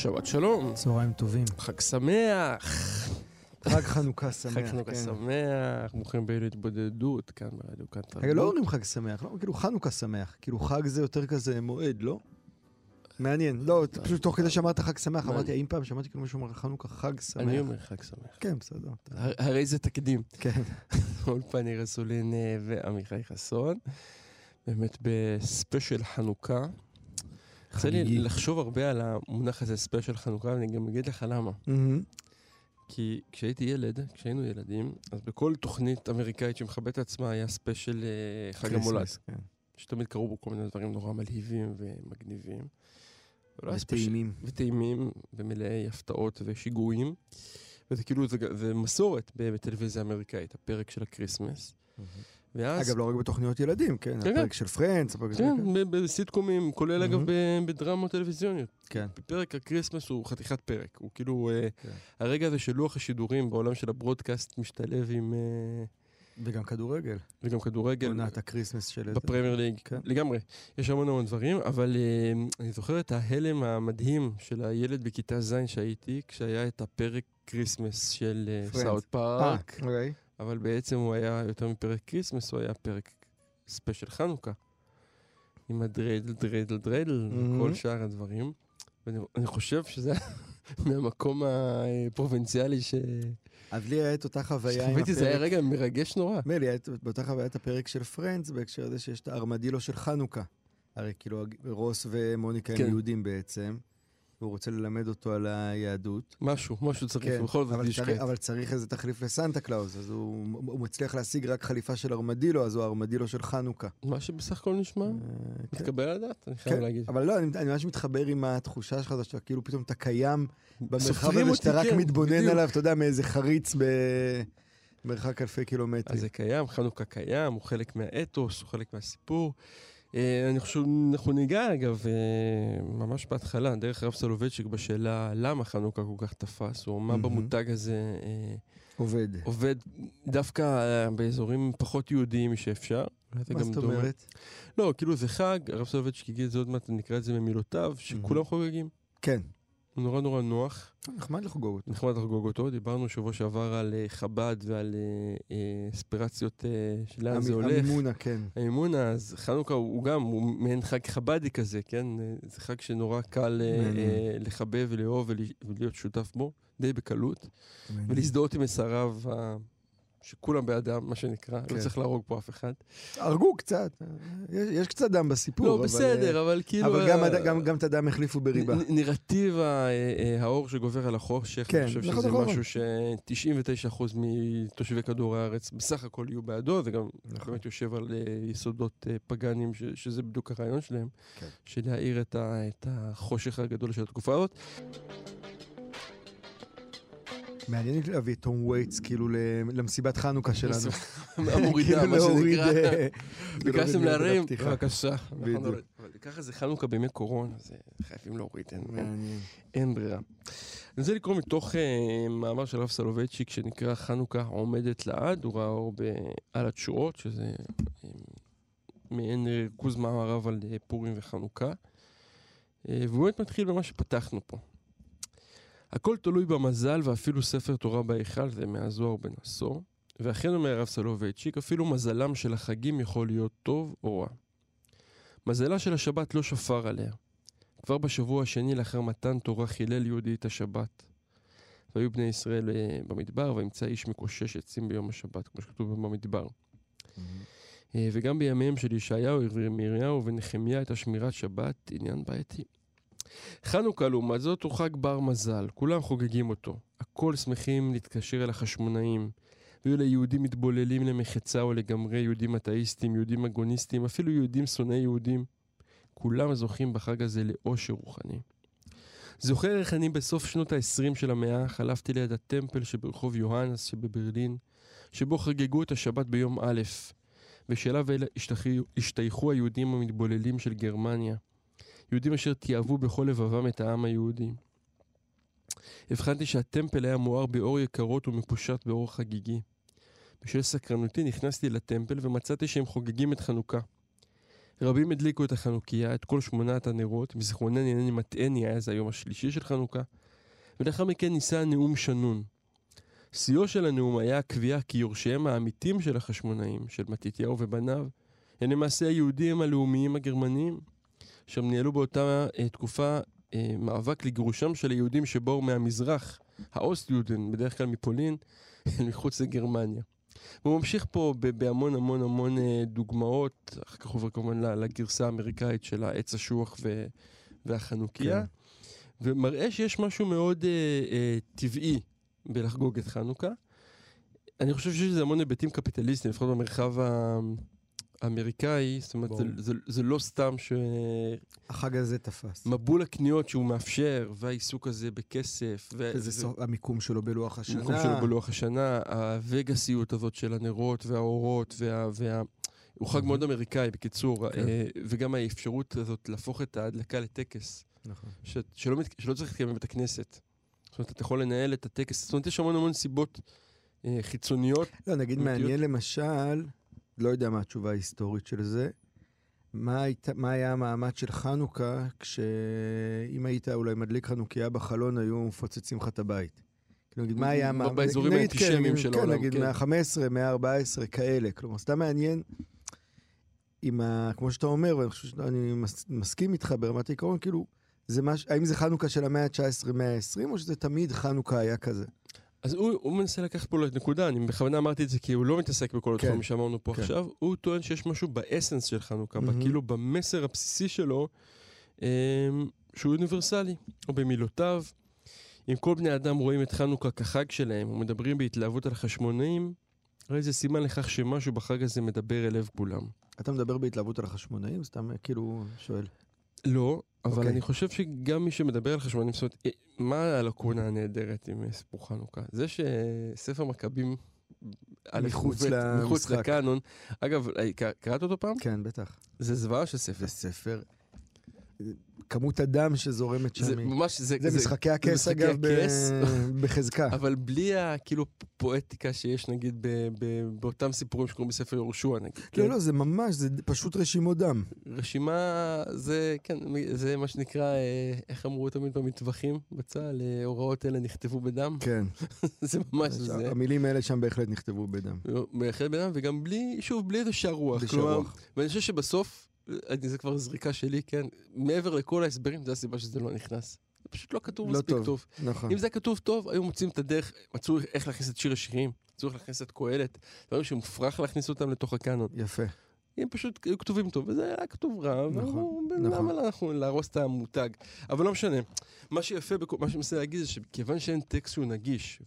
שבת שלום, צהריים טובים. חג שמח. חג חנוכה שמח. חג חנוכה כן. שמח, ברוכים הבאים להתבודדות, כאן ברדיו כאן תרבות. רגע, לא אומרים חג שמח, לא, כאילו חנוכה שמח. כאילו חג זה יותר כזה מועד, לא? מעניין. לא, פשוט תוך כדי שאמרת חג שמח. אמרתי, האם פעם שמעתי כאילו מישהו אומר חנוכה חג שמח? אני אומר חג שמח. כן, בסדר. הר- הרי זה תקדים. כן. אולפן רסולין אה, ועמיחי חסון. באמת בספיישל חנוכה. יוצא לי חגיגי. לחשוב הרבה על המונח הזה, special חנוכה, ואני גם אגיד לך למה. כי כשהייתי ילד, כשהיינו ילדים, אז בכל תוכנית אמריקאית שמכבדת עצמה היה special אה, חג המולד. כן. שתמיד קרו בו כל מיני דברים נורא מלהיבים ומגניבים. special- וטעימים. וטעימים ומלאי הפתעות ושיגועים. וזה כאילו, זה, מסורת בטלוויזיה האמריקאית, הפרק של ה Christmas. ואז, אגב, לא רק בתוכניות ילדים, כן, כן, הפרק של Friends, הפרק של... כן, ב- בסיטקומים, כולל אגב. ב- בדרמות טלוויזיוניות. כן. פרק ה Christmas הוא חתיכת פרק. הוא כאילו, אה, כן. הרגע הזה של לוח השידורים בעולם של ה broadcast משתלב עם... אה, וגם כדורגל. וגם כדורגל. עונת ה Christmas של... ב Premier League, כן. לגמרי. יש המון המון דברים, אבל אה, אני זוכר את ההלם המדהים של הילד בכיתה ז' שהייתי, כשהיה את הפרק Christmas של. South Park, אוקיי. אבל בעצם הוא היה יותר מפרק Christmas, הוא היה פרק special חנוכה. עם ה dreidel, dreidel, dreidel, וכל Mhm. שאר הדברים. ואני אני חושב שזה מהמקום הפרובינציאלי ש... אז לי היה את אותה חוויה עם שחוויתי, זה היה הפרק... רגע מרגש נורא. מילא, היה את- באותה חוויה את הפרק של Friends בהקשר הזה שיש את הארמדילו של חנוכה. הרי כאילו רוס ומוניקה הם כן. יהודים בעצם, והוא רוצה ללמד אותו על היהדות. משהו, משהו צריך, כן, בכל זאת להשקט. אבל צריך איזה תחליף לסנטה קלאוז, אז הוא, הוא מצליח להשיג רק חליפה של ארמדילו, אז הוא הארמדילו של חנוכה. מה שבסך הכל נשמע, אה, כן. מתקבל על הדעת, אני חייב כן, להגיד. אבל לא, אני, אני ממש מתחבר עם התחושה שלך, שאתה כאילו פתאום אתה קיים במרחב הזה, שאתה רק כן, מתבונן בדיוק. עליו, אתה יודע, מאיזה חריץ במרחק אלפי קילומטרים. אז זה קיים, חנוכה קיים, הוא חלק מהאתוס, הוא חלק מהסיפור. אה, אני חושב, אנחנו ניגע אגב, אה, ממש בהתחלה, דרך הרב סולובייצ'יק בשאלה למה חנוכה כל כך תפס, או מה. במותג הזה אה, עובד. עובד דווקא באזורים פחות יהודיים שאפשר. מה זאת. אומרת? לא, כאילו זה חג, הרב סולובייצ'יק יגיד את זה עוד מעט, נקרא את זה במילותיו, שכולם חוגגים. כן, הוא נורא נורא נוח. נחמד לחגוג אותו. נחמד לחגוג אותו, דיברנו שבוע שעבר על אה, חב"ד ועל אה, אה, אספירציות אה, של לאן זה הולך. המימונה, כן. האמונה, אז חנוכה הוא גם, הוא מעין חג חב"די כזה, כן? זה חג שנורא קל לחבב ולאהוב ול- ולהיות שותף בו, די בקלות, ולהזדהות עם מסריו שכולם בעדם, מה שנקרא, לא כן. צריך להרוג פה אף אחד. הרגו קצת, יש, יש קצת דם בסיפור. לא, אבל, בסדר, אבל כאילו... אבל גם, אה, הד- גם, גם את הדם החליפו בריבה. נ- נרטיב אה, אה, האור שגובר על החושך, כן, אני חושב נכון, שזה נכון. משהו ש-99% מתושבי כדור הארץ בסך הכל יהיו בעדו, זה גם נכון. באמת יושב על אה, יסודות אה, פגאניים, ש- שזה בדיוק הרעיון שלהם, כן. של להאיר את ה- את החושך הגדול של התקופה הזאת. מעניין להביא את תום וייטס כאילו למסיבת חנוכה שלנו. המורידה, כאילו מה שנקרא. אה, ביקשתם להרים. בבקשה. בדיוק. אבל- אבל ככה זה חנוכה בימי קורונה, חייבים להוריד, אין- ברירה. אני רוצה לקרוא מתוך אה, מאמר של הרב סולובייצ'יק שנקרא חנוכה עומדת לעד, הוא ראה אור על התשואות, שזה אה, מעין ריכוז מאמריו על פורים וחנוכה. והוא באמת מתחיל במה שפתחנו פה. הכל תלוי במזל ואפילו ספר תורה בהיכל, זה מהזוהר בן עשור. ואכן אומר הרב סולובייצ'יק, אפילו מזלם של החגים יכול להיות טוב או רע. מזלה של השבת לא שפר עליה. כבר בשבוע השני לאחר מתן תורה חילל יהודי את השבת. והיו בני ישראל אה, במדבר, וימצא איש מקושש עצים ביום השבת, כמו שכתוב במדבר. אה, וגם בימיהם של ישעיהו וירמיהו ונחמיה הייתה שמירת שבת עניין בעייתי. חנוכה לעומת זאת הוא חג בר מזל, כולם חוגגים אותו. הכל שמחים להתקשר אל החשמונאים. ויהיו ליהודים מתבוללים למחצה או לגמרי, יהודים אתאיסטים, יהודים אגוניסטים, אפילו יהודים שונאי יהודים. כולם זוכים בחג הזה לאושר רוחני. זוכר איך אני בסוף שנות ה-20 של המאה חלפתי ליד הטמפל שברחוב יוהנס שבברלין, שבו חגגו את השבת ביום א', ושאליו השתייכו היהודים המתבוללים של גרמניה. יהודים אשר תיעבו בכל לבבם את העם היהודי. הבחנתי שהטמפל היה מואר באור יקרות ומפושט באור חגיגי. בשל סקרנותי נכנסתי לטמפל ומצאתי שהם חוגגים את חנוכה. רבים הדליקו את החנוכיה, את כל שמונת הנרות, אם אינני מטעני, היה זה היום השלישי של חנוכה, ולאחר מכן נישא נאום שנון. שיאו של הנאום היה הקביעה כי יורשיהם האמיתים של החשמונאים, של מתתיהו ובניו, הם למעשה היהודים הלאומיים הגרמנים, אשר ניהלו באותה אה, תקופה אה, מאבק לגירושם של היהודים שבאו מהמזרח, האוסט-יודן, בדרך כלל מפולין, מחוץ לגרמניה. והוא ממשיך פה בהמון המון המון אה, דוגמאות, אחר כך עובר כמובן לגרסה האמריקאית של העץ אשוח ו- והחנוכיה, כן. ומראה שיש משהו מאוד אה, אה, טבעי בלחגוג את חנוכה. אני חושב שיש לזה המון היבטים קפיטליסטיים, לפחות במרחב ה- האמריקאי, זאת אומרת, זה. זה, זה לא סתם החג הזה תפס. שמבול הקניות שהוא מאפשר, והעיסוק הזה בכסף, ו- וזה ו- סוף- המיקום שלו בלוח השנה. המקום שלו בלוח השנה, הווגאסיות הזאת של הנרות והאורות, וה... וה... הוא חג. מאוד אמריקאי, בקיצור, כן. אה, וגם האפשרות הזאת להפוך את ההדלקה לטקס, נכון. ש... שלא, מת... שלא צריך להתקיים בבית הכנסת. זאת אומרת, אתה יכול לנהל את הטקס, זאת אומרת, יש המון המון סיבות אה, חיצוניות. לא, נגיד. מעניין למשל, לא יודע מה התשובה ההיסטורית של זה, מה, היית, מה היה המעמד של חנוכה כשאם היית אולי מדליק חנוכיה בחלון, היו מפוצצים לך את הבית. כאילו, נגיד, מה היה המעמד... באזורים כן, האנטישמיים של כן, העולם, נגיד כן. 115, 114, כאלה. כלומר, סתם מעניין, עם ה... כמו שאתה אומר, ואני חושב שאני מס, מסכים איתך ברמת העיקרון, כאילו, זה מש... האם זה חנוכה של המאה ה-19, 120, או שזה תמיד חנוכה היה כזה? אז הוא, הוא מנסה לקחת פה את נקודה, אני בכוונה אמרתי את זה כי הוא לא מתעסק בכל כן. התחומים שאמרנו פה כן. עכשיו, הוא טוען שיש משהו באסנס של חנוכה, מהמם. כאילו במסר הבסיסי שלו, אמ, שהוא אוניברסלי, או במילותיו. אם כל בני אדם רואים את חנוכה כחג שלהם ומדברים בהתלהבות על החשמונאים, הרי זה סימן לכך שמשהו בחג הזה מדבר אל לב כולם. אתה מדבר בהתלהבות על החשמונאים? סתם כאילו שואל. לא, אבל אוקיי. אני חושב שגם מי שמדבר על חשמונאים, זאת אומרת, אה, מה הלקונה הנהדרת עם אה, סיפור חנוכה? זה שספר מכבים... מחוץ למשחק. מחוץ לקאנון. אגב, אה, קראת אותו פעם? כן, בטח. זה זוועה של ספר. זה ספר. כמות הדם שזורמת שם. זה ממש, זה, זה משחקי הכס, אגב, ב-. בחזקה. אבל בלי הכאילו פואטיקה שיש נגיד ב, ב, באותם סיפורים שקוראים בספר יהושע נגיד. כן? לא, לא, זה ממש, זה פשוט רשימות דם. רשימה, זה, כן, זה מה שנקרא, אה, איך אמרו תמיד במטווחים בצה"ל, אה, הוראות אלה נכתבו בדם. כן. זה ממש זה. המילים האלה שם בהחלט נכתבו בדם. בהחלט בדם, וגם בלי, שוב, בלי איזה שער רוח. בלי שרוח. ואני חושב שבסוף, זה כבר זריקה שלי, כן, מעבר לכל ההסברים, זו הסיבה שזה לא נכנס. זה פשוט לא כתוב לא מספיק טוב. טוב. נכון. אם זה כתוב טוב, היו מוצאים את הדרך, מצאו איך להכניס את שיר השירים, מצאו איך להכניס את קהלת, דברים שמופרך להכניס אותם לתוך הקאנון. יפה. הם פשוט היו כתובים טוב, וזה היה כתוב רע, נכון, נכון. למה אנחנו להרוס את המותג? אבל לא משנה. מה שיפה, מה שאני מנסה להגיד זה שכיוון שאין טקסט שהוא נגיש,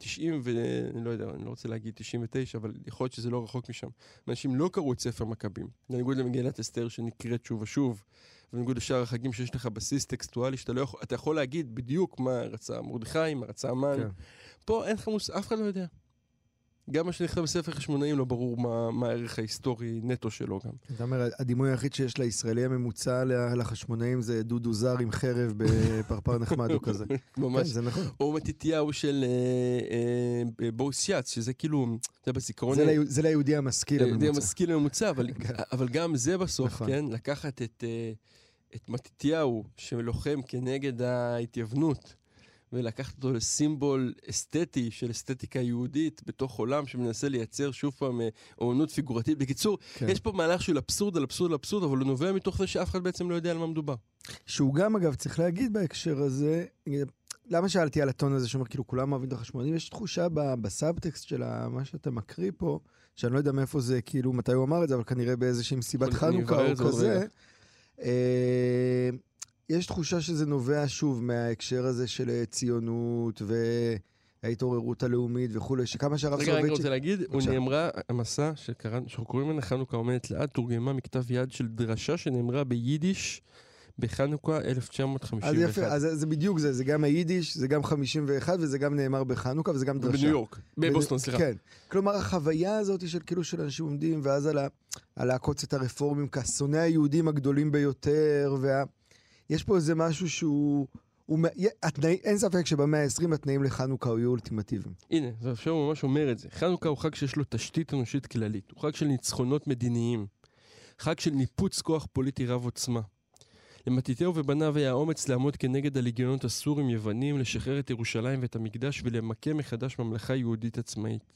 ו-90 ו... אני לא יודע, אני לא רוצה להגיד 99, אבל יכול להיות שזה לא רחוק משם. אנשים לא קראו את ספר מכבים, בניגוד למגילת אסתר שנקראת שוב ושוב, ובניגוד לשאר החגים שיש לך בסיס טקסטואלי, שאתה לא יכול, אתה יכול להגיד בדיוק מה רצה מרדכי, מה רצה המן. כן. פה אין לך מושג, אף אחד לא יודע. גם מה שנכתב בספר חשמונאים לא ברור מה, מה הערך ההיסטורי נטו שלו גם. אתה אומר, הדימוי היחיד שיש לישראלי הממוצע לחשמונאים זה דודו זר עם חרב בפרפר נחמד או כזה. כן, ממש. זה נכון. או מתתיהו של אה, אה, בוריס יאץ, שזה כאילו, זה בזיכרון... זה ליהו- זה ליהודי המשכיל ליהודי הממוצע. המשכיל הממוצע, אבל, כן. אבל גם זה בסוף, נכון. כן? לקחת את, אה, את מתתיהו, שלוחם כנגד ההתייוונות, ולקחת אותו לסימבול אסתטי של אסתטיקה יהודית בתוך עולם שמנסה לייצר שוב פעם אה, אומנות פיגורטיבית. בקיצור, כן. יש פה מהלך של אבסורד על אבסורד על אבסורד, אבל הוא נובע מתוך זה שאף אחד בעצם לא יודע על מה מדובר. שהוא גם, אגב, צריך להגיד בהקשר הזה, למה שאלתי על הטון הזה שאומר, כאילו, כולם אוהבים את החשמונאים? יש תחושה בסאבטקסט של מה שאתה מקריא פה, שאני לא יודע מאיפה זה, כאילו, מתי הוא אמר את זה, אבל כנראה באיזושהי מסיבת אני חנוכה או כזה. יש תחושה שזה נובע שוב מההקשר הזה של אה, ציונות וההתעוררות הלאומית וכולי, שכמה שהרב רגע, רגע, סולובייצ'יק... רוצה להגיד, הוא. נאמרה, המסע שאנחנו קוראים ממנה חנוכה עומדת לאט, תורגמה מכתב יד של דרשה שנאמרה ביידיש בחנוכה אז 1951. יפה, אז זה- בדיוק זה, זה גם היידיש, זה גם 51 וזה גם נאמר בחנוכה וזה גם דרשה. בניו יורק, בבוסטון, סליחה. כן. כלומר, החוויה הזאת של כאילו של אנשים עומדים, ואז על, ה, על לעקוץ את הרפורמים כשונאי היהודים הגדולים ביותר, וה... יש פה איזה משהו שהוא... הוא, התנאי, אין ספק שבמאה ה-20 התנאים לחנוכה היו אולטימטיביים. הנה, זה עכשיו הוא ממש אומר את זה. חנוכה הוא חג שיש לו תשתית אנושית כללית, הוא חג של ניצחונות מדיניים. חג של ניפוץ כוח פוליטי רב עוצמה. למתיתהו ובניו היה אומץ לעמוד כנגד הליגיונות הסורים-יוונים, לשחרר את ירושלים ואת המקדש ולמקם מחדש ממלכה יהודית עצמאית.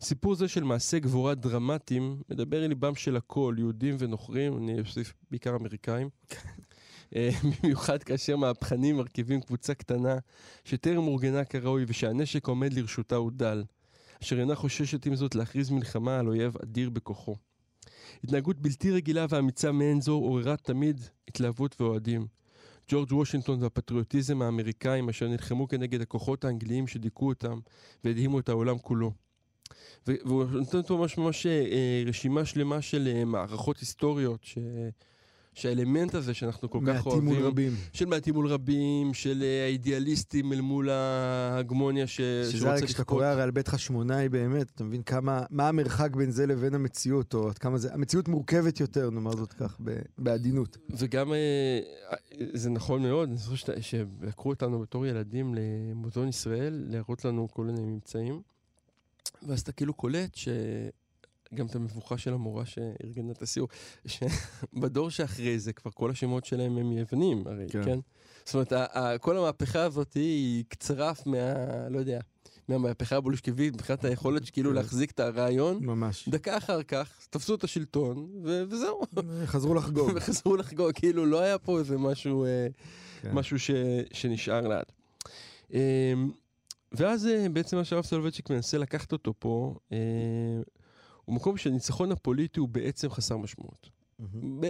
סיפור זה של מעשי גבורה דרמטיים מדבר אל ליבם של הכל, יהודים ונוכרים, אני אוסיף בעיקר אמריקאים. אה, במיוחד כאשר מהפכנים מרכיבים קבוצה קטנה שטרם אורגנה כראוי ושהנשק עומד לרשותה הוא דל, אשר אינה חוששת עם זאת להכריז מלחמה על אויב אדיר בכוחו. התנהגות בלתי רגילה ואמיצה מעין זו עוררה תמיד התלהבות ואוהדים. ג'ורג' וושינגטון והפטריוטיזם האמריקאים אשר נלחמו כנגד הכוחות האנגליים שדיכאו אותם והדהימו את העולם כולו. והוא נותן פה ממש ממש אה, רשימה שלמה של אה, מערכות היסטוריות ש... שהאלמנט הזה שאנחנו כל כך אוהבים, מעטים מול רבים. של מעטים מול רבים, של אה, האידיאליסטים אל מול ההגמוניה ש... שזה הרי כשאתה קורא הרי על בית חשמונאי באמת, אתה מבין כמה, מה המרחק בין זה לבין המציאות, או עד כמה זה, המציאות מורכבת יותר, נאמר זאת כך, בעדינות. וגם אה, זה נכון מאוד, אני זוכר שלקחו אותנו בתור ילדים למוזיאון ישראל, להראות לנו כל מיני ממצאים, ואז אתה כאילו קולט ש... גם את המבוכה של המורה שארגנה את הסיור, שבדור שאחרי זה כבר כל השמות שלהם הם יוונים, הרי, כן? כן? זאת אומרת, כל המהפכה הזאת היא קצרף מה... לא יודע. מהמהפכה הבולשקבית, מבחינת היכולת כאילו כן. להחזיק את הרעיון. ממש. דקה אחר כך, תפסו את השלטון, ו- וזהו. חזרו לחגוג. וחזרו לחגוג, כאילו לא היה פה איזה משהו, אה, כן. משהו ש- שנשאר לעד. אמ, ואז אה, בעצם מה שהרב סולובייצ'יק מנסה לקחת אותו פה, אה, הוא מקום שהניצחון הפוליטי הוא בעצם חסר משמעות. Mm-hmm.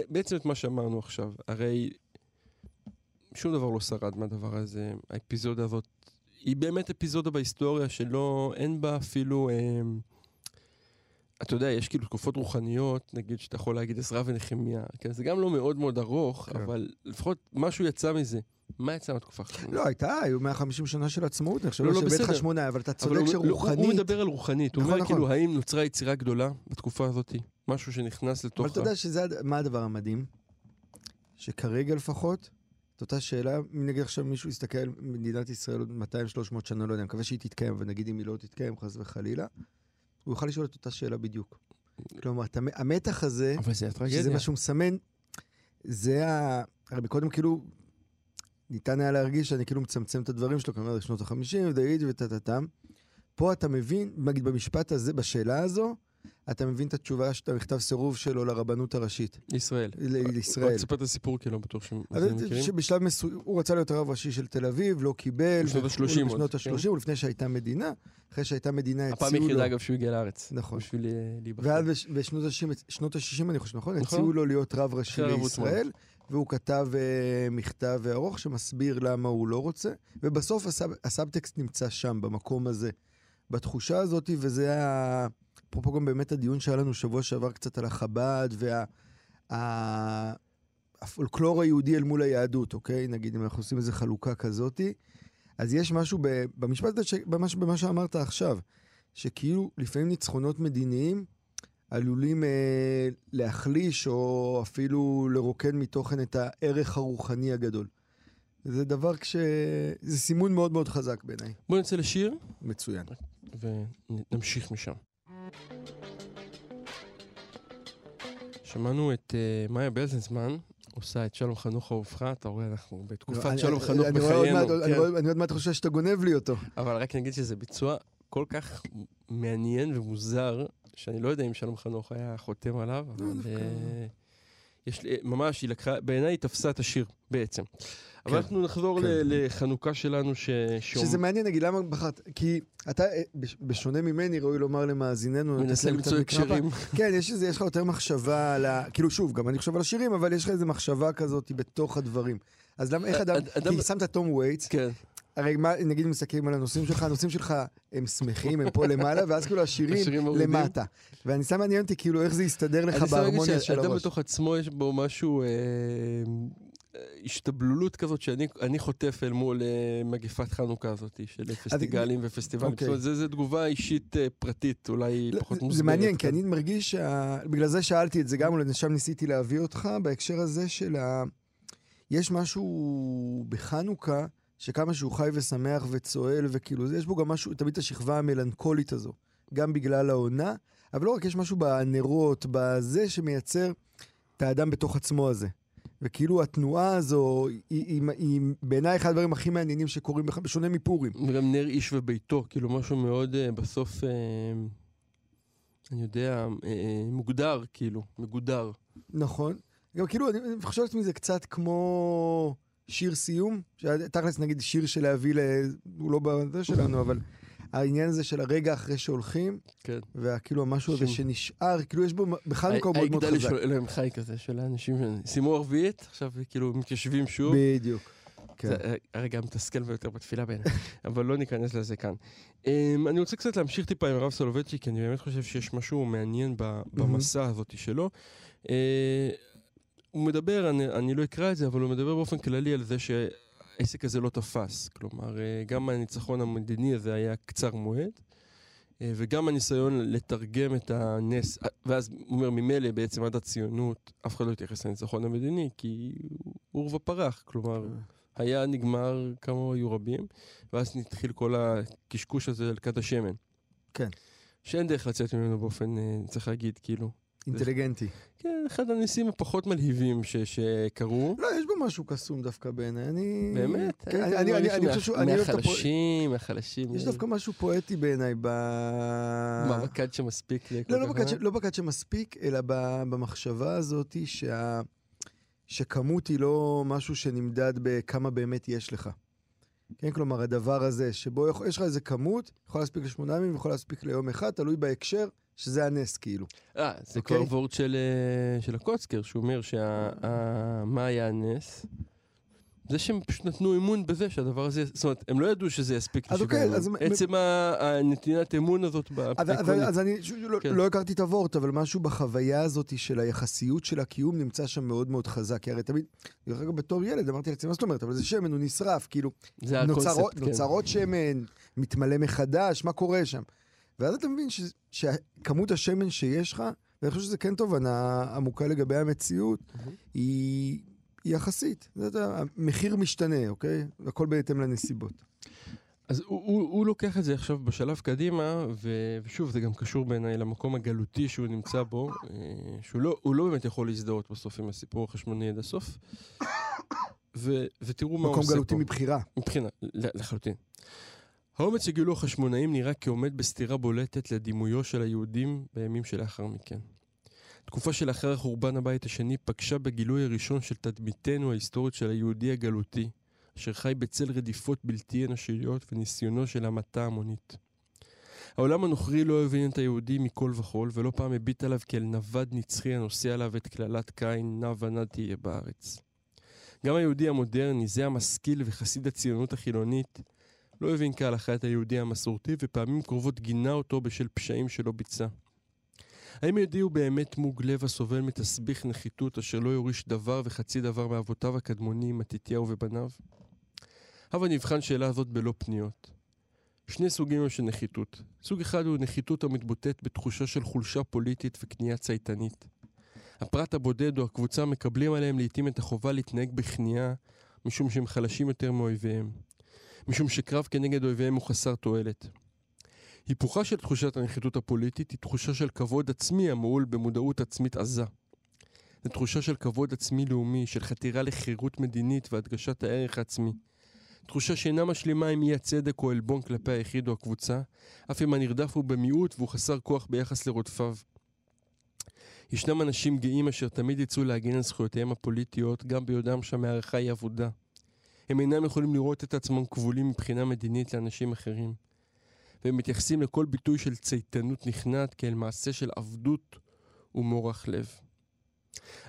בעצם את מה שאמרנו עכשיו, הרי שום דבר לא שרד מהדבר הזה. האפיזודה הזאת היא באמת אפיזודה בהיסטוריה שלא, אין בה אפילו... אה, אתה יודע, יש כאילו תקופות רוחניות, נגיד שאתה יכול להגיד עזרא ונחמיה, כן? זה גם לא מאוד מאוד ארוך, כן. אבל לפחות משהו יצא מזה. מה יצא מהתקופה האחרונה? לא, הייתה, היו 150 שנה של עצמאות, אני חושב לא, לא, שבית חשמונאי, אבל אתה צודק שרוחנית... הוא מדבר על רוחנית, הוא נכון, אומר נכון. כאילו, האם נוצרה יצירה גדולה בתקופה הזאת? משהו שנכנס לתוך... אבל אתה יודע שזה, מה הדבר המדהים? שכרגע לפחות, את אותה שאלה, אם נגיד עכשיו מישהו יסתכל מדינת ישראל עוד 200-300 שנה, לא יודע, אני מקווה שהיא תתקיים, ונגיד אם היא לא תתקיים, חס וחלילה, הוא יוכל לשאול את אותה שאלה בדיוק. כלומר, המתח הזה, אבל. שזה מה שהוא מסמן, זה ה... הרי קודם כאילו, ניתן היה להרגיש שאני כאילו מצמצם את הדברים שלו, כלומר, שנות ה-50, דאיג' וטה-טה-טם. פה אתה מבין, נגיד במשפט הזה, בשאלה הזו, אתה מבין את התשובה של המכתב סירוב שלו לרבנות הראשית. לישראל. לישראל. רק תספר את הסיפור, כי לא בטוח שהם מכירים. שבשלב מסוים, הוא רצה להיות רב ראשי של תל אביב, לא קיבל. בשנות ה-30 בשנות ה-30, כן. ולפני שהייתה מדינה. אחרי שהייתה מדינה הציעו לו... הפעם היחידה, אגב, שהוא הגיע לארץ. נכון. בשביל אה, להיבחר. ואז בשנות ה-60, אני חושב, נכון? נכון? הציעו לו להיות רב ראשי לישראל. והוא כתב uh, מכתב ארוך שמסביר למה הוא לא רוצה, ובסוף הסאב, הסאבטקסט נמצא שם, במקום הזה, בתחושה הזאת, וזה היה, אפרופו גם באמת הדיון שהיה לנו שבוע שעבר קצת על החב"ד, וה, היהודי אל מול היהדות, אוקיי? נגיד, אם אנחנו עושים איזו חלוקה כזאתי, אז יש משהו ב, במשפט הזה, במה, במה שאמרת עכשיו, שכאילו לפעמים ניצחונות מדיניים, עלולים אה, להחליש או אפילו לרוקן מתוכן את הערך הרוחני הגדול. זה דבר כש... זה סימון מאוד מאוד חזק בעיניי. בוא נצא לשיר. מצוין. ונמשיך משם. שמענו את uh, מאיה בלזנזמן, עושה את שלום חנוך אהובך, אתה רואה, אנחנו בתקופת לא, שלום חנוך בחיינו. אני עוד מעט חושב שאתה גונב לי אותו. אבל רק נגיד שזה ביצוע כל כך מעניין ומוזר, שאני לא יודע אם שלום חנוך היה חותם עליו, לא, אבל אה, יש לי, ממש, היא לקחה, בעיניי היא תפסה את השיר בעצם. אבל כן, אנחנו נחזור כן. לחנוכה שלנו ש... שזה מעניין, נגיד, למה בחרת? כי אתה, אה, בשונה ממני, ראוי לומר למאזיננו, מנסה למצוא הקשרים. כן, יש יש לך יותר מחשבה על ה... כאילו, שוב, גם אני חושב על השירים, אבל יש לך איזו מחשבה כזאת בתוך הדברים. אז למה, איך אדם... כי שמת תום וייטס, כן. הרי מה, נגיד מסתכלים על הנושאים שלך, הנושאים שלך הם שמחים, הם פה למעלה, ואז כאילו השירים למטה. ואני שם מעניין אותי כאילו איך זה יסתדר לך בהרמוניה של הראש. אדם בתוך עצמו יש בו משהו, אה, השתבללות כזאת שאני חוטף אל מול אה, מגפת חנוכה הזאת, של פסטיגלים ופסטיבלים. אוקיי. זאת אומרת, זו תגובה אישית אה, פרטית, אולי לא, פחות מוסברת. זה מעניין, כי אני מרגיש, בגלל זה שאלתי את זה גם, אולי שם ניסיתי להביא אותך, בהקשר הזה של ה... יש משהו בחנוכה, שכמה שהוא חי ושמח וצועל וכאילו, יש בו גם משהו, תמיד את השכבה המלנכולית הזו. גם בגלל העונה, אבל לא רק, יש משהו בנרות, בזה שמייצר את האדם בתוך עצמו הזה. וכאילו התנועה הזו היא, היא, היא בעיניי אחד הדברים הכי מעניינים שקורים בך, בשונה מפורים. וגם נר איש וביתו, כאילו משהו מאוד uh, בסוף, uh, אני יודע, uh, מוגדר, כאילו, מגודר. נכון. גם כאילו, אני, אני חושב לעצמי זה קצת כמו שיר סיום, תכלס נגיד שיר של להביא, ל... הוא לא בזה שלנו, אבל העניין הזה של הרגע אחרי שהולכים, כן. וכאילו המשהו הזה שנשאר, כאילו יש בו בחנוכה מאוד מאוד חזק. היגדל של אלוהים חי כזה, של האנשים שסיימו ערבית, עכשיו כאילו מתיישבים שוב. בדיוק. כן. זה הרגע המתסכל ביותר בתפילה בעיניי, אבל לא ניכנס לזה כאן. Um, אני רוצה קצת להמשיך טיפה עם הרב סולובייצ'י, כי אני באמת חושב שיש משהו מעניין במסע הזאת שלו. הוא מדבר, אני, אני לא אקרא את זה, אבל הוא מדבר באופן כללי על זה ש... העסק הזה לא תפס. כלומר, אה, גם הניצחון המדיני הזה היה קצר מועד, אה, וגם הניסיון לתרגם את הנס, אה, ואז הוא אומר, ממילא בעצם עד הציונות, אף אחד לא התייחס לניצחון המדיני, כי הוא עורבא פרח. כלומר, היה נגמר כמה היו רבים, ואז התחיל כל הקשקוש הזה על כד השמן. כן. שאין דרך לצאת ממנו באופן, צריך להגיד, כאילו. אינטליגנטי. כן, אחד הניסים הפחות מלהיבים ש, שקרו. לא, יש בו משהו קסום דווקא בעיניי. אני... באמת? כן, אני, אני, אני, אני חושב שהוא... מהחלשים, מהחלשים. יש דווקא משהו פואטי בעיניי ב... מה, בכד שמספיק לא, לא בכד, ש... לא בכד שמספיק, אלא במחשבה הזאת שה... שכמות היא לא משהו שנמדד בכמה באמת יש לך. כן, כלומר, הדבר הזה, שבו יש לך איזה כמות, יכול להספיק לשמונה ימים, יכול להספיק ליום אחד, תלוי בהקשר. שזה הנס, כאילו. אה, זה okay. כבר אוקיי? וורד של, אה, של הקוצקר, שהוא אומר שמה היה הנס? זה שהם פשוט נתנו אמון בזה שהדבר הזה, זאת אומרת, הם לא ידעו שזה יספיק לשבעה ימים. אז עצם הנתינת אמון הזאת בפיקונית. אז אני לא, כן. לא הכרתי את הוורט, אבל משהו בחוויה הזאת של היחסיות של הקיום נמצא שם מאוד מאוד חזק. כי הרי תמיד, דרך אגב, בתור ילד אמרתי לעצמי, מה זאת אומרת? אבל זה שמן, הוא נשרף, כאילו. זה הקונספט, כן. נוצרות שמן, מתמלא מחדש, מה קורה שם? ואז אתה מבין ש, שכמות השמן שיש לך, ואני חושב שזה כן תובנה עמוקה לגבי המציאות, mm-hmm. היא, יחסית. המחיר משתנה, אוקיי? הכל בהתאם לנסיבות. אז הוא, הוא, הוא לוקח את זה עכשיו בשלב קדימה, ו, ושוב, זה גם קשור בעיניי למקום הגלותי שהוא נמצא בו, אה, שהוא לא, לא באמת יכול להזדהות בסוף עם הסיפור החשמוני עד הסוף. ו, ותראו מה הוא עושה פה. מקום גלותי מבחירה. מבחינה, לחלוטין. האומץ שגילו החשמונאים נראה כעומד בסתירה בולטת לדימויו של היהודים בימים שלאחר מכן. תקופה שלאחר חורבן הבית השני פגשה בגילוי הראשון של תדמיתנו ההיסטורית של היהודי הגלותי, אשר חי בצל רדיפות בלתי אנושיות וניסיונו של המתה המונית. העולם הנוכרי לא הבין את היהודי מכל וכול, ולא פעם הביט עליו כאל נווד נצחי הנושא עליו את קללת קין, נע ונד תהיה בארץ. גם היהודי המודרני, זה המשכיל וחסיד הציונות החילונית, לא הבין כהלכה את היהודי המסורתי, ופעמים קרובות גינה אותו בשל פשעים שלא ביצע. האם היהודי הוא באמת מוג לב הסובל מתסביך נחיתות אשר לא יוריש דבר וחצי דבר מאבותיו הקדמונים, מתתיהו ובניו? הבה נבחן שאלה הזאת בלא פניות. שני סוגים של נחיתות. סוג אחד הוא נחיתות המתבוטאת בתחושה של חולשה פוליטית וכניעה צייתנית. הפרט הבודד או הקבוצה מקבלים עליהם לעיתים את החובה להתנהג בכניעה משום שהם חלשים יותר מאויביהם. משום שקרב כנגד אויביהם הוא חסר תועלת. היפוכה של תחושת הנחיתות הפוליטית היא תחושה של כבוד עצמי המהול במודעות עצמית עזה. זו תחושה של כבוד עצמי לאומי, של חתירה לחירות מדינית והדגשת הערך העצמי. תחושה שאינה משלימה עם אי הצדק או עלבון כלפי היחיד או הקבוצה, אף אם הנרדף הוא במיעוט והוא חסר כוח ביחס לרודפיו. ישנם אנשים גאים אשר תמיד יצאו להגן על זכויותיהם הפוליטיות, גם ביודעם שהמערכה היא עבודה. הם אינם יכולים לראות את עצמם כבולים מבחינה מדינית לאנשים אחרים. והם מתייחסים לכל ביטוי של צייתנות נכנעת כאל מעשה של עבדות ומורח לב.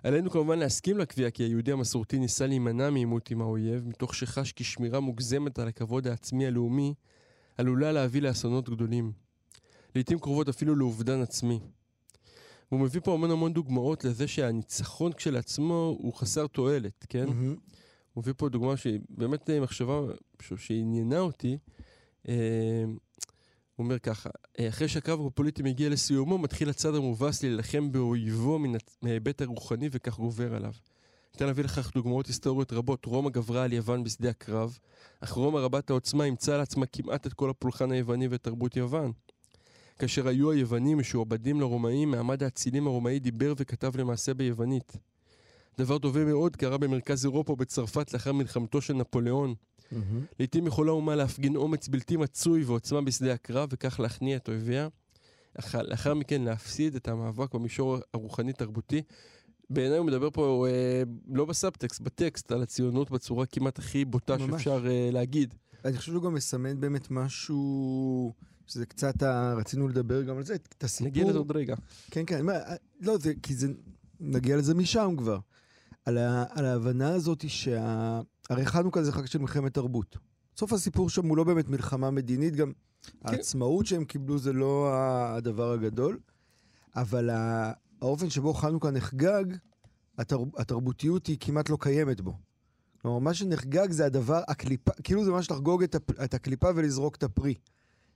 עלינו כמובן להסכים לקביעה כי היהודי המסורתי ניסה להימנע מעימות עם האויב, מתוך שחש כי שמירה מוגזמת על הכבוד העצמי הלאומי עלולה להביא לאסונות גדולים. לעיתים קרובות אפילו לאובדן עצמי. והוא מביא פה המון המון דוגמאות לזה שהניצחון כשלעצמו הוא חסר תועלת, כן? Mm-hmm. הוא מביא פה דוגמה שהיא באמת מחשבה שעניינה אותי. אה, הוא אומר ככה, אה, אחרי שהקרב הפוליטי מגיע לסיומו, מתחיל הצד המובס להילחם באויבו מההיבט הרוחני וכך גובר עליו. ניתן להביא לכך דוגמאות היסטוריות רבות. רומא גברה על יוון בשדה הקרב, אך רומא רבת העוצמה אימצה לעצמה כמעט את כל הפולחן היווני ותרבות יוון. כאשר היו היוונים משועבדים לרומאים, מעמד האצילים הרומאי דיבר וכתב למעשה ביוונית. דבר דומה מאוד קרה במרכז אירופה ובצרפת לאחר מלחמתו של נפוליאון. לעתים יכולה אומה להפגין אומץ בלתי מצוי ועוצמה בשדה הקרב, וכך להכניע את אויביה. אך לאחר מכן להפסיד את המאבק במישור הרוחני-תרבותי. בעיניי הוא מדבר פה אה, לא בסאבטקסט, בטקסט, על הציונות בצורה כמעט הכי בוטה ממש. שאפשר אה, להגיד. אני חושב שהוא גם מסמן באמת משהו, שזה קצת, ה- רצינו לדבר גם על זה, את הסיפור. נגיע לזה עוד רגע. כן, כן, מה, לא, זה, כי זה, נגיע לזה משם כבר. על, ה, על ההבנה הזאת שה... הרי חנוכה זה חג של מלחמת תרבות. סוף הסיפור שם הוא לא באמת מלחמה מדינית, גם כן. העצמאות שהם קיבלו זה לא הדבר הגדול, אבל האופן שבו חנוכה נחגג, התר, התרבותיות היא כמעט לא קיימת בו. כלומר, מה שנחגג זה הדבר, הקליפה, כאילו זה ממש לחגוג את, הפ, את הקליפה ולזרוק את הפרי,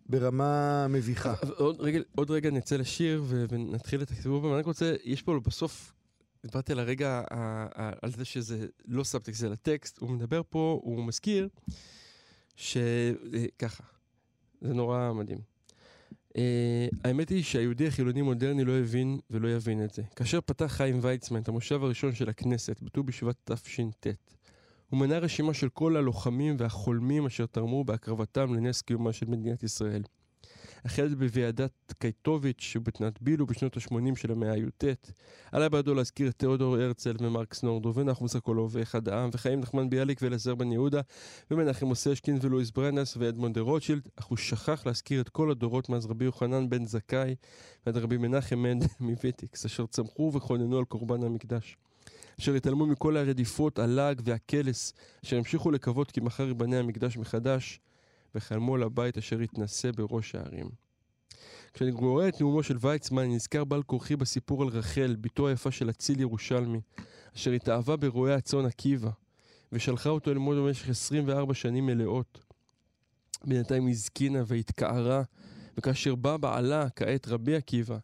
ברמה מביכה. עוד רגע, עוד רגע נצא לשיר ונתחיל את הסיבוב, אבל אני רק רוצה, יש פה בסוף, דיברתי על הרגע על זה שזה לא סאבטקסט, זה הטקסט, הוא מדבר פה, הוא מזכיר שככה, זה נורא מדהים. Uh, האמת היא שהיהודי החילוני מודרני לא הבין ולא יבין את זה. כאשר פתח חיים ויצמן את המושב הראשון של הכנסת, בט"ו בשבט תש"ט, הוא מנה רשימה של כל הלוחמים והחולמים אשר תרמו בהקרבתם לנס קיומה של מדינת ישראל. החל בוועידת קייטוביץ' שבתנת בילו בשנות ה-80 של המאה הי"ט. עלה בעדו להזכיר את תיאודור הרצל ומרקס נורדו ונחום סקולוב ואחד העם וחיים נחמן ביאליק ואלעזר בן יהודה ומנחם אוסשקין ולואיס ברנדייס ואדמונד דה רוטשילד אך הוא שכח להזכיר את כל הדורות מאז רבי יוחנן בן זכאי ועד רבי מנחם מנדל מוויטבסק אשר צמחו וכוננו על קורבן המקדש. אשר התעלמו מכל הרדיפות, הלעג והקלס, אשר המשיכו לקוות כי מחר ייבנה המקדש מחדש, וחלמו על הבית אשר יתנשא בראש הערים. כשאני קורא את נאומו של ויצמן, אני נזכר בעל כורחי בסיפור על רחל, בתו היפה של אציל ירושלמי, אשר התאהבה ברועי הצאן עקיבא, ושלחה אותו ללמוד במשך 24 שנים מלאות. בינתיים הזקינה והתכערה, וכאשר בא בעלה, כעת רבי עקיבא,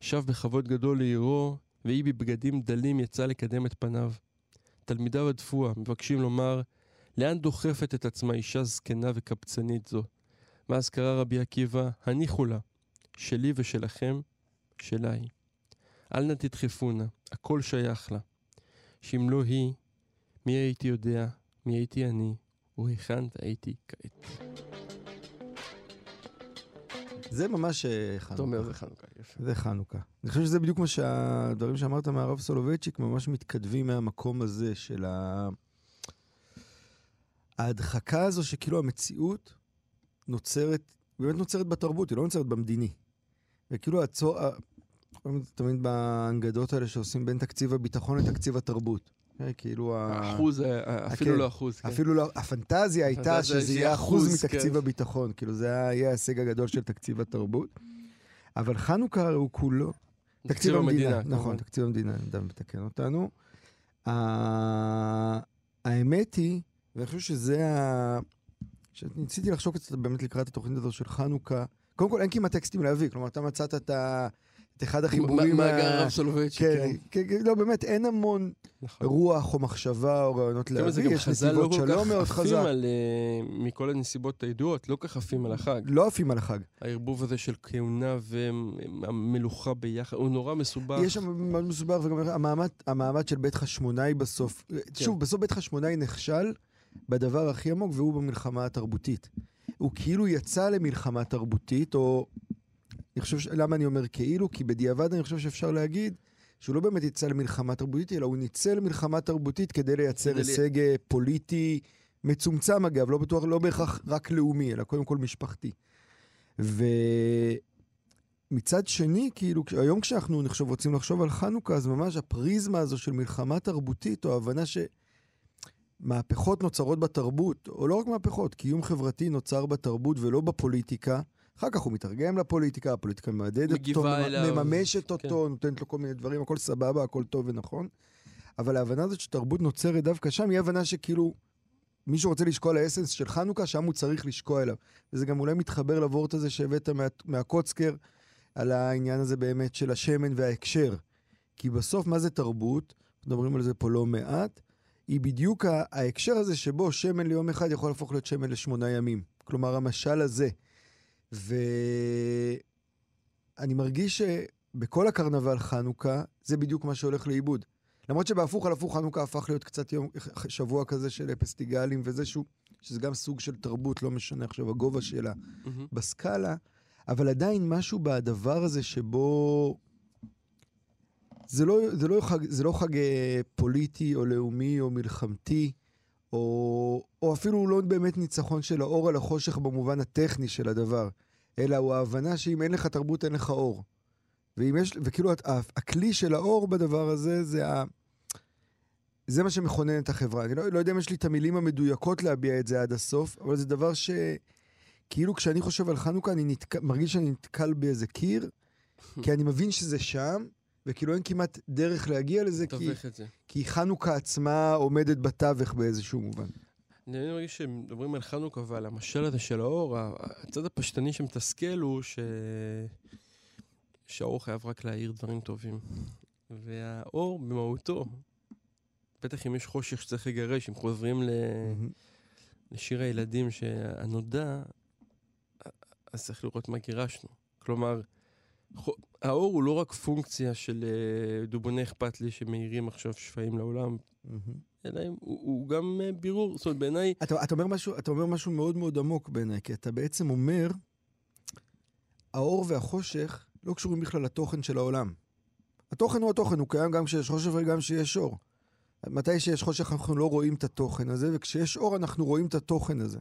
שב בכבוד גדול לעירו, והיא בבגדים דלים יצאה לקדם את פניו. תלמידיו הדפוה מבקשים לומר, לאן דוחפת את עצמה אישה זקנה וקבצנית זו? ואז קרא רבי עקיבא, הניחו לה, שלי ושלכם, שלה היא. אל נא תדחפונה, הכל שייך לה. שאם לא היא, מי הייתי יודע, מי הייתי אני, והיכן הייתי כעת. זה ממש אה, חנוכה. אתה אומר זה חנוכה, יפה. זה חנוכה. אני חושב שזה בדיוק מה שהדברים שאמרת מהרב סולובייצ'יק ממש מתכתבים מהמקום הזה של ה... ההדחקה הזו שכאילו המציאות נוצרת, באמת נוצרת בתרבות, היא לא נוצרת במדיני. וכאילו הצור... ה- תמיד בהנגדות האלה שעושים בין תקציב הביטחון לתקציב התרבות. אה, כאילו ה... האחוז, אה, אפילו כן. לא אחוז. כן. אפילו לא, הפנטזיה הייתה שזה יהיה אחוז אחוז, מתקציב כן. הביטחון, כאילו זה היה- יהיה ההישג הגדול של תקציב התרבות. אבל חנוכה הרי הוא כולו, תקציב המדינה, נכון. תקציב המדינה, אדם מתקן אותנו. האמת היא, ואני חושב שזה ה... ניסיתי לחשוב קצת באמת לקראת התוכנית הזו של חנוכה. קודם כל, אין כמעט טקסטים להביא, כלומר, אתה מצאת את ה- את אחד החיבורים... מה- מאגר רב סולובייצ'יק, כן, כן. כן, כן, לא, באמת, אין המון נכון. רוח או מחשבה או רעיונות כמה זה להביא, גם יש חז"ל לא נתיבות כל שלום מאוד כך עפים חזק. על, אה, מכל הנסיבות הידועות, לא כל כך עפים על החג. לא עפים על החג. הערבוב הזה של כהונה והמלוכה ביחד, הוא נורא מסובך. יש שם מאוד מסובך, וגם המעמד, המעמד של בית חשמונאי בסוף, כן. שוב, בסוף בית חשמונאי נכשל בדבר הכי עמוק, והוא במלחמה התרבותית. הוא כאילו יצא למלחמה תרבותית, או... אני חושב, ש- למה אני אומר כאילו? כי בדיעבד אני חושב שאפשר להגיד שהוא לא באמת יצא למלחמה תרבותית, אלא הוא ניצל למלחמה תרבותית כדי לייצר כדי הישג אה, פוליטי מצומצם אגב, לא בטוח, לא בהכרח רק לאומי, אלא קודם כל משפחתי. ומצד שני, כאילו, היום כשאנחנו חושב, רוצים לחשוב על חנוכה, אז ממש הפריזמה הזו של מלחמה תרבותית, או הבנה שמהפכות נוצרות בתרבות, או לא רק מהפכות, קיום חברתי נוצר בתרבות ולא בפוליטיקה. אחר כך הוא מתרגם לפוליטיקה, הפוליטיקה מגיבה אותו, אליו, מממשת כן. אותו, נותנת לו כל מיני דברים, הכל סבבה, הכל טוב ונכון. אבל ההבנה הזאת שתרבות נוצרת דווקא שם, היא הבנה שכאילו מישהו רוצה לשקוע לאסנס של חנוכה, שם הוא צריך לשקוע אליו. וזה גם אולי מתחבר לוורט הזה שהבאת מה, מהקוצקר, על העניין הזה באמת של השמן וההקשר. כי בסוף, מה זה תרבות? מדברים על זה פה לא מעט. היא בדיוק ההקשר הזה שבו שמן ליום אחד יכול להפוך להיות שמן לשמונה ימים. כלומר, המשל הזה. אני מרגיש שבכל הקרנבל חנוכה, זה בדיוק מה שהולך לאיבוד. למרות שבהפוך על הפוך חנוכה הפך להיות קצת יום, שבוע כזה של פסטיגלים וזה שהוא, שזה גם סוג של תרבות, לא משנה עכשיו הגובה שלה מהמם. בסקאלה, אבל עדיין משהו בדבר הזה שבו... זה לא, זה לא חג, זה לא חג אה, פוליטי או לאומי או מלחמתי, או, או אפילו לא באמת ניצחון של האור על החושך במובן הטכני של הדבר, אלא הוא ההבנה שאם אין לך תרבות אין לך אור. ואם יש, וכאילו הכלי של האור בדבר הזה זה ה... זה מה שמכונן את החברה. אני לא, לא יודע אם יש לי את המילים המדויקות להביע את זה עד הסוף, אבל זה דבר ש... כאילו כשאני חושב על חנוכה, אני נתק... מרגיש שאני נתקל באיזה קיר, כי אני מבין שזה שם, וכאילו אין כמעט דרך להגיע לזה, כי, זה. כי חנוכה עצמה עומדת בתווך באיזשהו מובן. אני מרגיש שמדברים על חנוכה ועל המשל הזה של האור, הצד הפשטני שמתסכל הוא ש... שהאור חייב רק להאיר דברים טובים. והאור במהותו, בטח אם יש חושך שצריך לגרש, אם חוזרים ל... לשיר הילדים שהנודע, אז צריך לראות מה גירשנו. כלומר, האור הוא לא רק פונקציה של אה, דובוני אכפת לי שמאירים עכשיו שפעים לעולם, אלא הוא, הוא גם אה, בירור. זאת אומרת, בעיניי, אתה, אתה, אומר משהו, אתה אומר משהו מאוד מאוד עמוק בעיניי, כי אתה בעצם אומר, האור והחושך לא קשורים בכלל לתוכן של העולם. התוכן הוא התוכן, הוא קיים גם כשיש חושך וגם כשיש אור. מתי שיש חושך אנחנו לא רואים את התוכן הזה, וכשיש אור אנחנו רואים את התוכן הזה.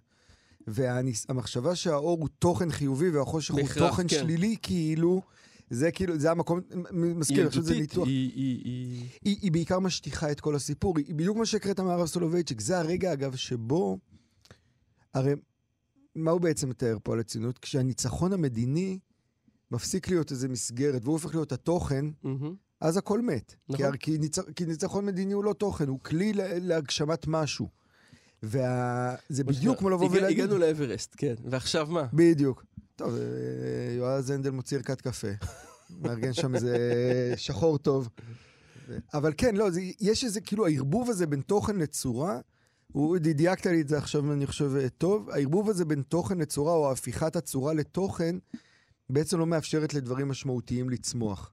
והמחשבה שהאור הוא תוכן חיובי והחושך הוא תוכן כן. שלילי, כאילו, זה כאילו, זה המקום, מזכיר, אני חושב שזה ניתוח. היא, היא, היא... היא, היא בעיקר משטיחה את כל הסיפור. היא בדיוק מה שהקראת מהרב סולובייצ'יק. זה הרגע, אגב, שבו... הרי מה הוא בעצם מתאר פה על הציונות? כשהניצחון המדיני מפסיק להיות איזה מסגרת והוא הופך להיות התוכן, מהמם. אז הכל מת. נכון. כי, כי, ניצ... כי ניצחון מדיני הוא לא תוכן, הוא כלי לה... להגשמת משהו. וזה וה... בדיוק כמו לבוא ולהגיד... הגענו לאברסט, כן. ועכשיו מה? בדיוק. טוב, אה, יועז הנדל מוציא ערכת קפה. מארגן שם איזה שחור טוב. אבל כן, לא, זה, יש איזה, כאילו, הערבוב הזה בין תוכן לצורה, הוא, דייקת לי את זה עכשיו, אני חושב, אה, טוב, הערבוב הזה בין תוכן לצורה, או הפיכת הצורה לתוכן, בעצם לא מאפשרת לדברים משמעותיים לצמוח.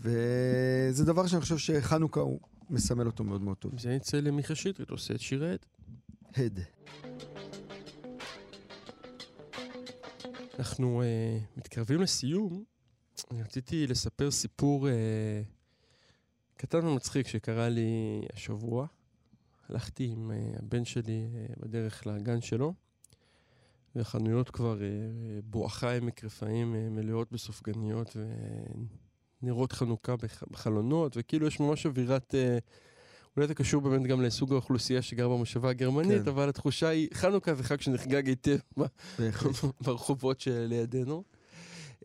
וזה דבר שאני חושב שחנוכה הוא מסמל אותו מאוד מאוד טוב. זה יצא למיכה שטרית, עושה את שיר העד. הד. אנחנו uh, מתקרבים לסיום. אני רציתי לספר סיפור uh, קטן ומצחיק שקרה לי השבוע. הלכתי עם uh, הבן שלי uh, בדרך לגן שלו, והחנויות כבר uh, בואכה עמק רפאים uh, מלאות בסופגניות ונרות חנוכה בח- בחלונות, וכאילו יש ממש אווירת... Uh, אולי זה קשור באמת גם לסוג האוכלוסייה שגר במושבה הגרמנית, כן. אבל התחושה היא, חנוכה זה חג שנחגג היטב. ברחובות שלידינו.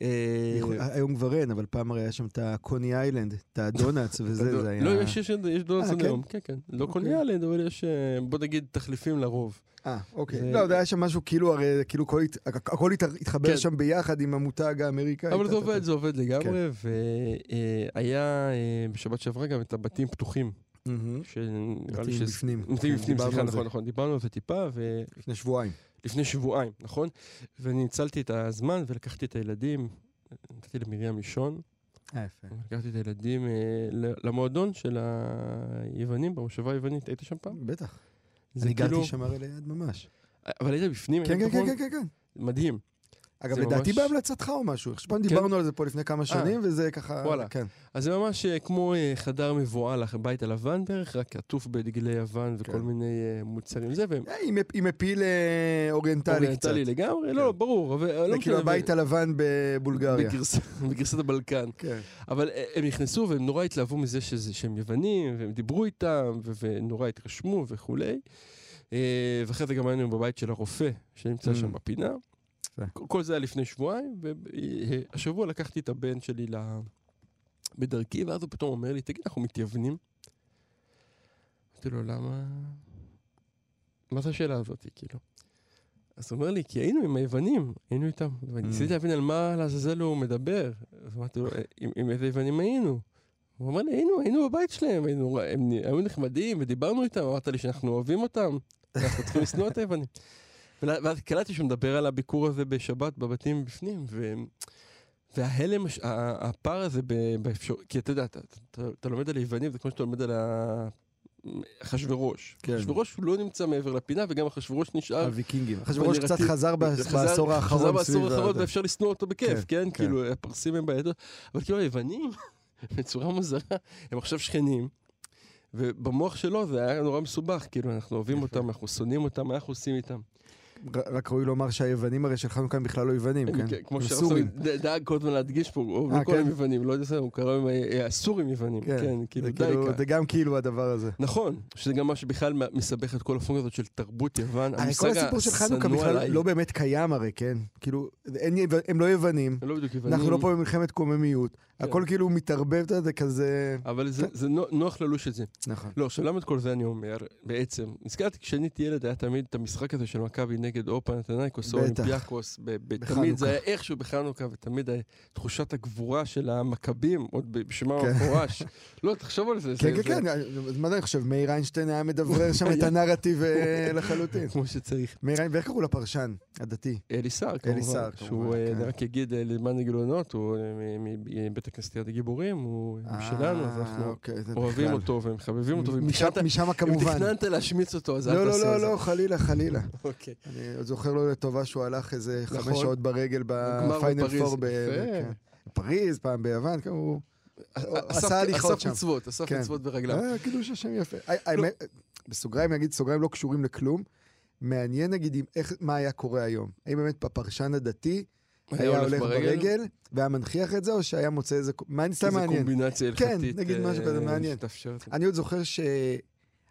אה, היום כבר אין, אבל פעם הרי היה שם את הקוני איילנד, את הדונלדס וזה, זה היה... לא, יש, יש, יש דונלדס אה, כן? היום, כן, כן. לא אוקיי. קוניאלנד, אבל יש, אה, בוא נגיד, תחליפים לרוב. אה, אוקיי. לא, זה היה שם משהו כאילו, הרי, כאילו, הכל הת- התחבר כן. שם ביחד עם המותג האמריקאי. אבל זה עובד. זה עובד לגמרי, כן. והיה בשבת שעברה גם את הבתים פתוחים. מהמם. שנראה לי בתים בפנים. בתים כן, בפנים, סליחה, נכון, נכון. דיברנו על זה טיפה, לפני שבועיים. ולפני שבועיים, נכון? ואני ניצלתי את הזמן ולקחתי את הילדים, נתתי למרים לישון, אה, יפה. לקחתי את הילדים אה, למועדון של היוונים, במושבה היוונית, היית שם פעם? בטח. אני כאילו- גרתי שם הרי ליד ממש. אבל היית בפנים, כן, כן, כן? כן, כן, כן. מדהים. אגב, לדעתי ממש- בהמלצתך או משהו. פעם דיברנו על זה פה לפני כמה שנים, וזה ככה... וואלה. כן. אז זה ממש אה, כמו אה, חדר מבואה לבית הלבן בערך, רק עטוף בדגלי יוון וכל כן. מיני אה, מוצרים זה, והם אה, עם- עם מפיל אה, אוריינטלי קצת. אוריינטלי לגמרי, כן. לא, ברור, אבל לא זה משנה, כאילו ו- הבית הלבן בבולגריה. בגרס- בגרסת הבלקן. כן. אבל אה, הם נכנסו והם נורא התלהבו מזה שזה, שהם יוונים, והם דיברו איתם, ו- ונורא התרשמו וכולי. אה, ואחרי זה גם היינו בבית של הרופא, שנמצא Mm. שם בפינה. יפה. כל- זה היה לפני שבועיים, והשבוע לקחתי את הבן שלי ל... בדרכי, ואז הוא פתאום אומר לי, תגיד, אנחנו מתייוונים? אמרתי לו, למה? מה זה השאלה הזאת, כאילו? אז הוא אומר לי, כי היינו עם היוונים, היינו איתם. וניסיתי Mm. להבין על מה לעזאזל הוא מדבר. אז אמרתי לו, "אה, עם, עם איזה יוונים היינו? הוא אמר לי, היינו, היינו בבית שלהם, היינו, הם היו נחמדים ודיברנו איתם, אמרת לי שאנחנו אוהבים אותם, אנחנו צריכים לשנוא את היוונים. ואז קלטתי שהוא מדבר על הביקור הזה בשבת בבתים בפנים, ו... וההלם, הפער הזה ב- באפשר... כי אתה יודע, אתה, אתה, אתה לומד על היוונים, זה כמו שאתה לומד על ה- אחשוורוש. כן. אחשוורוש הוא לא נמצא מעבר לפינה, וגם אחשוורוש נשאר... הוויקינגים. אחשוורוש קצת חזר בעשור האחרון. חזר בעשור סביב האחרון ואפשר לשנוא אותו בכיף, כן, כן? כן. כאילו, הפרסים הם בעדר. אבל כאילו היוונים, בצורה מוזרה, הם עכשיו שכנים, ובמוח שלו זה היה נורא מסובך, כאילו, אנחנו אוהבים. אותם, אנחנו שונאים אותם, מה אנחנו עושים איתם? רק ראוי לומר שהיוונים הרי של חנוכה הם בכלל לא יוונים, הם כן? כ- כמו הם שהרב סורים. סורי ד- דאג כל הזמן להדגיש פה, הוא אה, לא קורא כן? יוונים, לא יודע, הוא קרא להם אה, הסורים יוונים, כן, כן, כאילו, זה די כאילו-. זה גם כאילו הדבר הזה. נכון, שזה גם מה שבכלל מסבך את כל הפונקציה הזאת של תרבות יוון. הרי כל הסיפור של חנוכה בכלל. לא באמת קיים הרי, כן? כאילו, הם לא יוונים, לא יוונים. אנחנו לא פה במלחמת קוממיות, כן. הכל כאילו מתערבב, אתה יודע, זה כזה... אבל זה- זה נו- נוח ללוש את זה. נכון. לא, עכשיו למה את כל זה אני אומר? בעצם, נזכרתי כשאני הייתי ילד היה תמיד את המשחק הזה של מכבי נגד או פנתנייקוס או. אולימפיאקוס. תמיד זה היה איכשהו בחנוכה, ותמיד תחושת הגבורה של המכבים, עוד בשמם כן. המפורש. לא, תחשוב על זה. כן, כן, כן, מה אני חושב? מאיר איינשטיין היה מדברר שם את הנרטיב אה, לחלוטין. כמו שצריך. מאיר איינשטיין, ואיך קראו לפרשן הדתי? אלי סער, כמובן. סער, שהוא, כמובן, אה, כן. אני רק אגיד אה, למען הגילונות, הוא אה, מבית הכנסת יד הגיבורים, הוא שלנו, אז אה, אנחנו אוקיי, אוהבים. אותו ומחבבים אותו. משם- משם אם כמובן. תכננת להשמיץ אותו, אז אל לא, תעשה לא, את זה. לא, לא, חלילה, חלילה. אוקיי. אני עוד זוכר לו לטובה שהוא הלך איזה חמש נכון. שעות ברגל בפיינל בפריז. פור ב- יפה. כן. בפריז, פעם ביוון, כן, הוא אסף- עשה הליכות אסף שם. מצוות, אסף כן. מצוות ברגליו. אה, קידוש השם יפה. אה, האמת, בסוגריים נגיד, סוגריים לא קשורים לכלום. מעניין נגיד מה היה קורה היום. האם באמת הפרשן הדתי היה הולך ברגל והיה מנכיח את זה, או שהיה מוצא איזה... מה אני סתם איזה מעניין? קומבינציה כן, הלכתית. נגיד משהו כזה אה, מעניין. אני עוד זוכר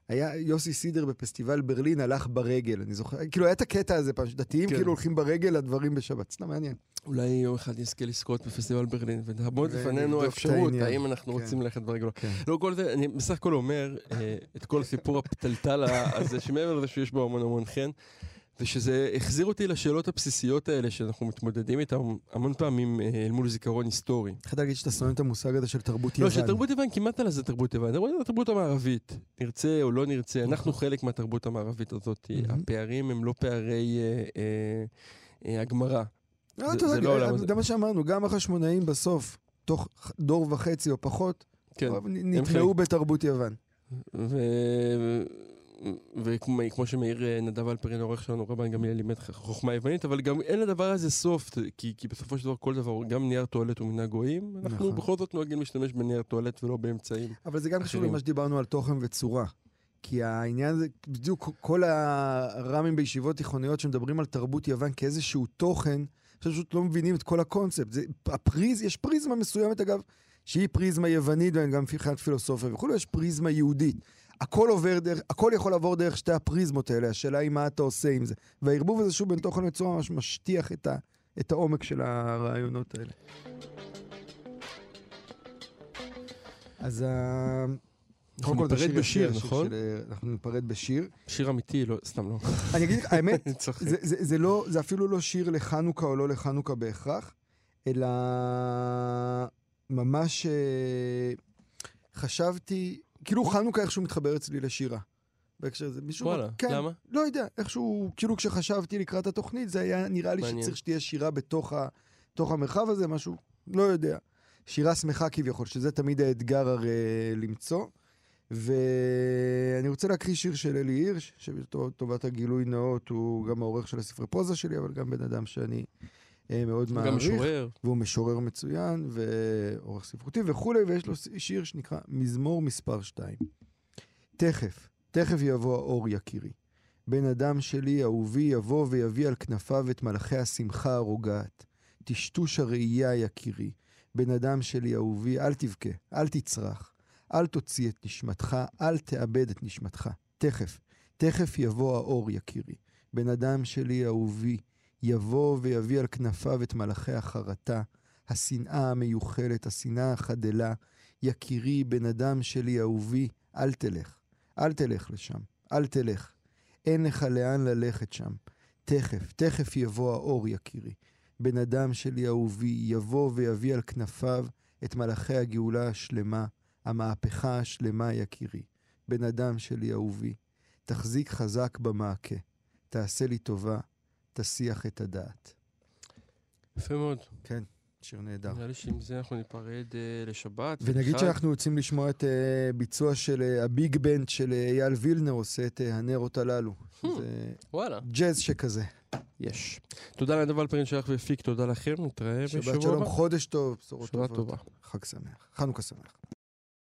שהיה יוסי סידר בפסטיבל ברלין הלך ברגל, אני זוכר, כאילו היה את הקטע הזה פעם, שדתיים כן. כאילו הולכים ברגל לדברים בשבת, סתם מעניין. אולי יום אחד נזכה לזכות בפסטיבל ברלין, ותעמוד לפנינו האפשרות. האם אנחנו כן. רוצים ללכת ברגל או לא. כן. לא, כל זה, אני בסך הכל אומר אה, את כל סיפור הפתלתל הזה, שמעבר לזה שיש בו המון המון חן, ושזה החזיר אותי לשאלות הבסיסיות האלה שאנחנו מתמודדים איתן המון פעמים אה, אל מול זיכרון היסטורי. התחלת להגיד שאתה שונא את המושג הזה של תרבות לא, יוון. שתרבות יוון כמעט על זה תרבות יוון, תרבות יוון התרבות המערבית, נרצה או לא נרצה, אנחנו חלק מהתרבות המערבית הזאת. הפערים הם לא פערי אה, אה, הגמרא. לא, זה- לא העולם הזה. זה מה שאמרנו, גם החשמונאים בסוף, תוך דור וחצי או פחות, כן. נטמעו בתרבות יוון. וכמו כמו שמאיר אה, נדב אלפרין העורך שלנו, רבן גמליאל לימד חוכמה יוונית, אבל גם אין לדבר הזה סוף, כי, כי בסופו של דבר כל דבר, גם נייר טואלט הוא מן הגויים, אנחנו נכון. בכל זאת נוהגים להשתמש בנייר טואלט ולא באמצעים. אבל זה גם קשור. למה שדיברנו על תוכן וצורה. כי העניין זה, בדיוק כל הר"מים בישיבות תיכוניות שמדברים על תרבות יוון כאיזשהו תוכן, פשוט לא מבינים את כל הקונספט. זה, הפריז, יש פריזמה מסוימת אגב, שהיא פריזמה יוונית, וגם מבחינת פילוסופיה וכולי, יש פריזמה יהודית. הכל עובר דרך, הכל יכול לעבור דרך שתי הפריזמות האלה, השאלה היא מה אתה עושה עם זה. והערבוב הזה שוב בין תוכן וצורה ממש משטיח את, ה, את העומק של הרעיונות האלה. אז ה... אנחנו כל, זה ניפרד שיר בשיר, נכון? של- אנחנו ניפרד בשיר. שיר אמיתי, לא, סתם לא. אני אגיד לך, האמת. זה, זה, זה, לא, זה אפילו לא שיר לחנוכה או לא לחנוכה בהכרח, אלא ממש אה, חשבתי, כאילו חנוכה איכשהו מתחבר אצלי לשירה. בהקשר הזה. מישהו... וואלה, כן, למה? לא יודע, איכשהו, כאילו כשחשבתי לקראת התוכנית, זה היה נראה לי מעניין. שצריך שתהיה שירה בתוך ה, בתוך המרחב הזה, משהו, לא יודע. שירה שמחה כביכול, שזה תמיד האתגר הרי למצוא. ואני רוצה להקריא שיר של אלי הירש, שלטובת הגילוי נאות הוא גם העורך של הספרי פרוזה שלי, אבל גם בן אדם שאני מאוד הוא מעריך. גם משורר. והוא משורר מצוין, ועורך ספרותי וכולי, ויש לו שיר שנקרא מזמור מספר 2. תכף, תכף יבוא האור יקירי. בן אדם שלי, אהובי, יבוא ויביא על כנפיו את מלאכי השמחה הרוגעת. טשטוש הראייה יקירי. בן אדם שלי, אהובי, אל תבכה, אל תצרח. אל תוציא את נשמתך, אל תאבד את נשמתך. תכף, תכף יבוא האור יקירי. בן אדם שלי, אהובי, יבוא ויביא על כנפיו את מלאכי החרטה, השנאה המיוחלת, השנאה החדלה. יקירי, בן אדם שלי, אהובי, אל תלך. אל תלך לשם. אל תלך. אין לך לאן ללכת שם. תכף, תכף יבוא האור, יקירי. בן אדם שלי, אהובי, יבוא ויביא על כנפיו את מלאכי הגאולה השלמה, המהפכה השלמה, יקירי. בן אדם שלי, אהובי, תחזיק חזק במעקה. תעשה לי טובה, תסיח את הדעת. יפה מאוד. כן. שיר נהדר. נראה לי שעם זה אנחנו ניפרד אה, לשבת. ונגיד וחג. שאנחנו יוצאים לשמוע את אה, ביצוע של אה, הביג בנד של אה, אייל וילנר עושה את אה, הנרות הללו. Hmm. זה וואלה. ג'אז שכזה. יש. תודה לנדב אלפרין שלך והפיק, תודה לכם, נתראה בשבוע שבת שלום, הבא. חודש טוב, בשורות שבת טובות. טובה. חג שמח. חנוכה שמח.